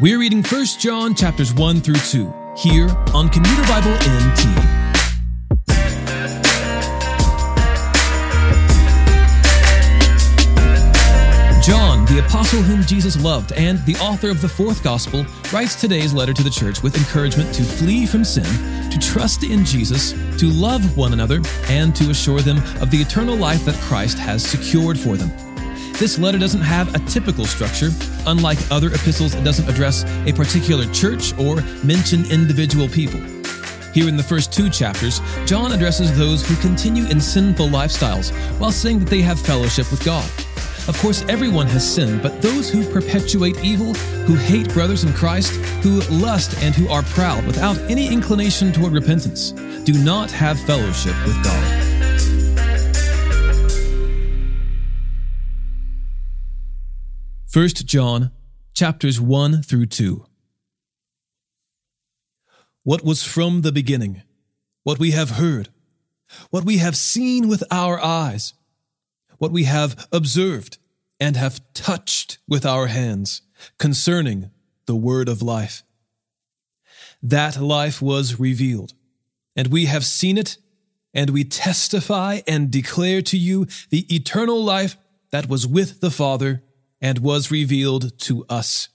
We're reading 1 John chapters 1 through 2 here on Commuter Bible NT. John, the apostle whom Jesus loved and the author of the fourth gospel, writes today's letter to the church with encouragement to flee from sin, to trust in Jesus, to love one another, and to assure them of the eternal life that Christ has secured for them. This letter doesn't have a typical structure. Unlike other epistles, it doesn't address a particular church or mention individual people. Here in the first two chapters, John addresses those who continue in sinful lifestyles while saying that they have fellowship with God. Of course, everyone has sinned, but those who perpetuate evil, who hate brothers in Christ, who lust, and who are proud without any inclination toward repentance, do not have fellowship with God. 1 John chapters 1 through 2. What was from the beginning, what we have heard, what we have seen with our eyes, what we have observed and have touched with our hands concerning the word of life. That life was revealed, and we have seen it, and we testify and declare to you the eternal life that was with the Father and was revealed to us.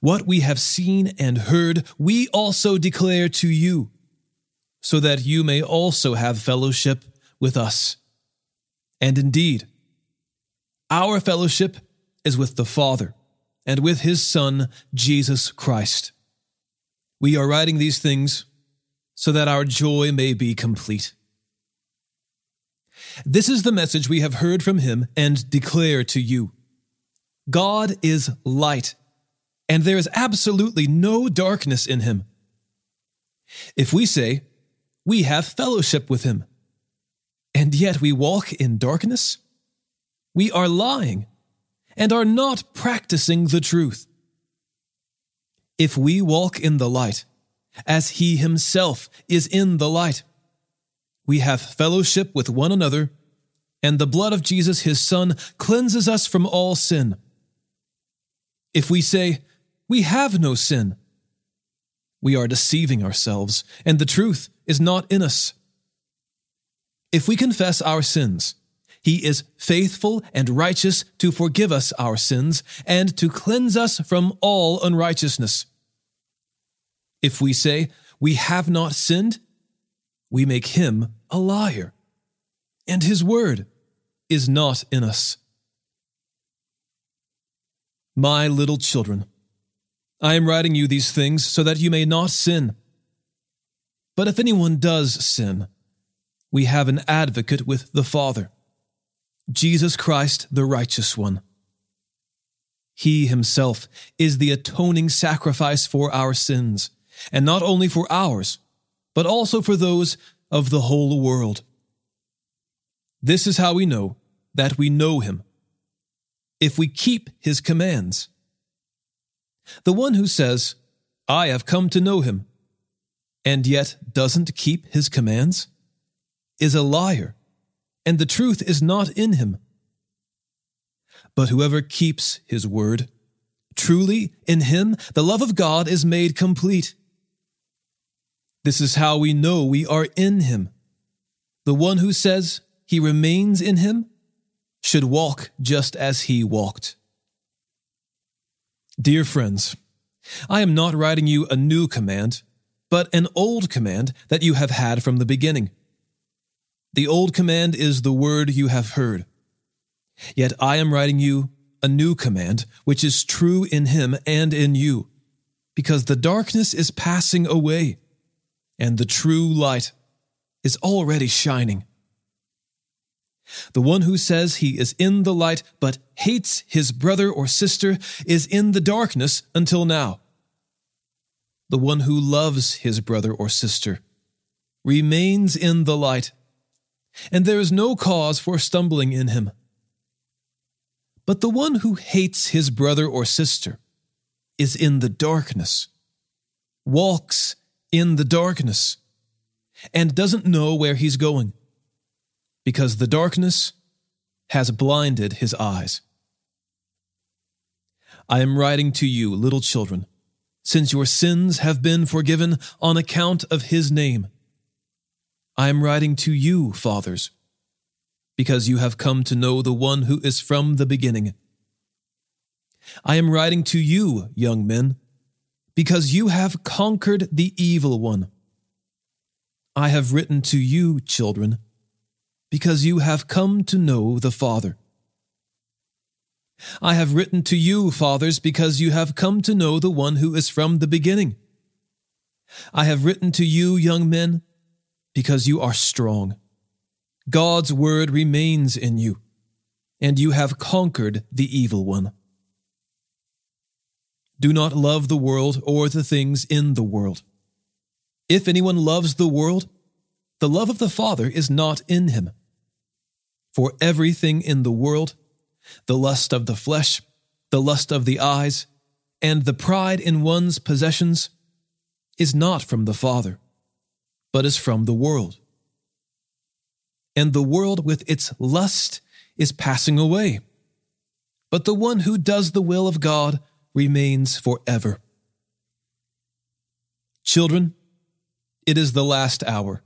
What we have seen and heard, we also declare to you, so that you may also have fellowship with us. And indeed, our fellowship is with the Father and with his Son, Jesus Christ. We are writing these things so that our joy may be complete. This is the message we have heard from him and declare to you. God is light, and there is absolutely no darkness in him. If we say, we have fellowship with him, and yet we walk in darkness, we are lying and are not practicing the truth. If we walk in the light, as he himself is in the light, we have fellowship with one another, and the blood of Jesus his Son cleanses us from all sin. If we say, We have no sin, we are deceiving ourselves, and the truth is not in us. If we confess our sins, he is faithful and righteous to forgive us our sins and to cleanse us from all unrighteousness. If we say, We have not sinned, we make him a liar, and his word is not in us. My little children, I am writing you these things so that you may not sin. But if anyone does sin, we have an advocate with the Father, Jesus Christ, the righteous one. He himself is the atoning sacrifice for our sins, and not only for ours, but also for those of the whole world. This is how we know that we know him if we keep his commands. The one who says, I have come to know him, and yet doesn't keep his commands, is a liar, and the truth is not in him. But whoever keeps his word, truly in him the love of God is made complete. This is how we know we are in him. The one who says he remains in him should walk just as he walked. Dear friends, I am not writing you a new command, but an old command that you have had from the beginning. The old command is the word you have heard. Yet I am writing you a new command, which is true in him and in you, because the darkness is passing away, and the true light is already shining. The one who says he is in the light but hates his brother or sister is in the darkness until now. The one who loves his brother or sister remains in the light, and there is no cause for stumbling in him. But the one who hates his brother or sister is in the darkness, walks in the darkness, and doesn't know where he's going because the darkness has blinded his eyes. I am writing to you, little children, since your sins have been forgiven on account of his name. I am writing to you, fathers, because you have come to know the one who is from the beginning. I am writing to you, young men, because you have conquered the evil one. I have written to you, children, because you have come to know the Father. I have written to you, fathers, because you have come to know the one who is from the beginning. I have written to you, young men, because you are strong. God's word remains in you, and you have conquered the evil one. Do not love the world or the things in the world. If anyone loves the world, the love of the Father is not in him. For everything in the world, the lust of the flesh, the lust of the eyes, and the pride in one's possessions, is not from the Father, but is from the world. And the world with its lust is passing away. But the one who does the will of God remains forever. Children, it is the last hour.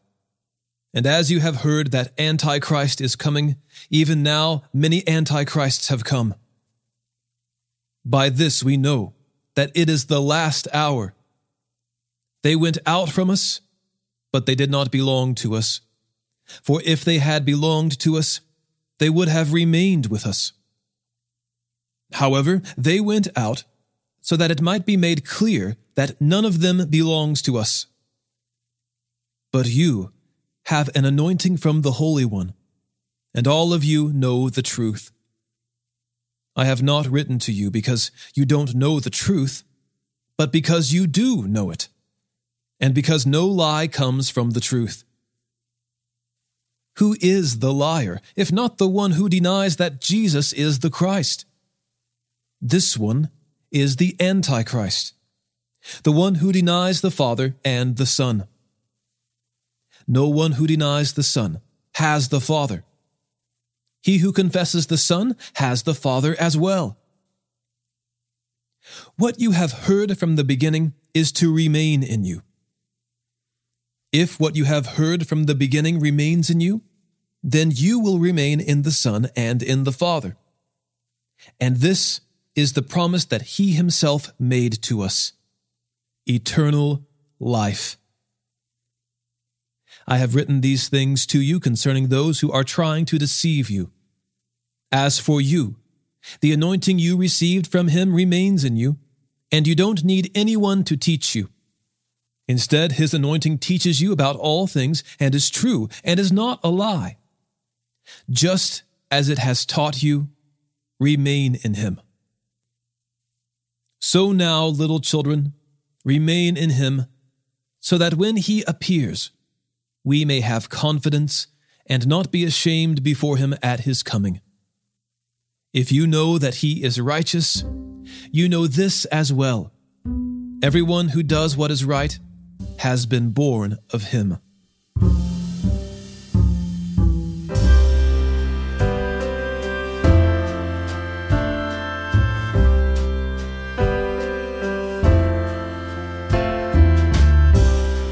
And as you have heard that Antichrist is coming, even now many Antichrists have come. By this we know that it is the last hour. They went out from us, but they did not belong to us. For if they had belonged to us, they would have remained with us. However, they went out so that it might be made clear that none of them belongs to us. But you have an anointing from the Holy One, and all of you know the truth. I have not written to you because you don't know the truth, but because you do know it, and because no lie comes from the truth. Who is the liar, if not the one who denies that Jesus is the Christ? This one is the Antichrist, the one who denies the Father and the Son. No one who denies the Son has the Father. He who confesses the Son has the Father as well. What you have heard from the beginning is to remain in you. If what you have heard from the beginning remains in you, then you will remain in the Son and in the Father. And this is the promise that he himself made to us eternal life. I have written these things to you concerning those who are trying to deceive you. As for you, the anointing you received from him remains in you, and you don't need anyone to teach you. Instead, his anointing teaches you about all things and is true and is not a lie. Just as it has taught you, remain in him. So now, little children, remain in him, so that when he appears, we may have confidence and not be ashamed before him at his coming. If you know that he is righteous, you know this as well. Everyone who does what is right has been born of him.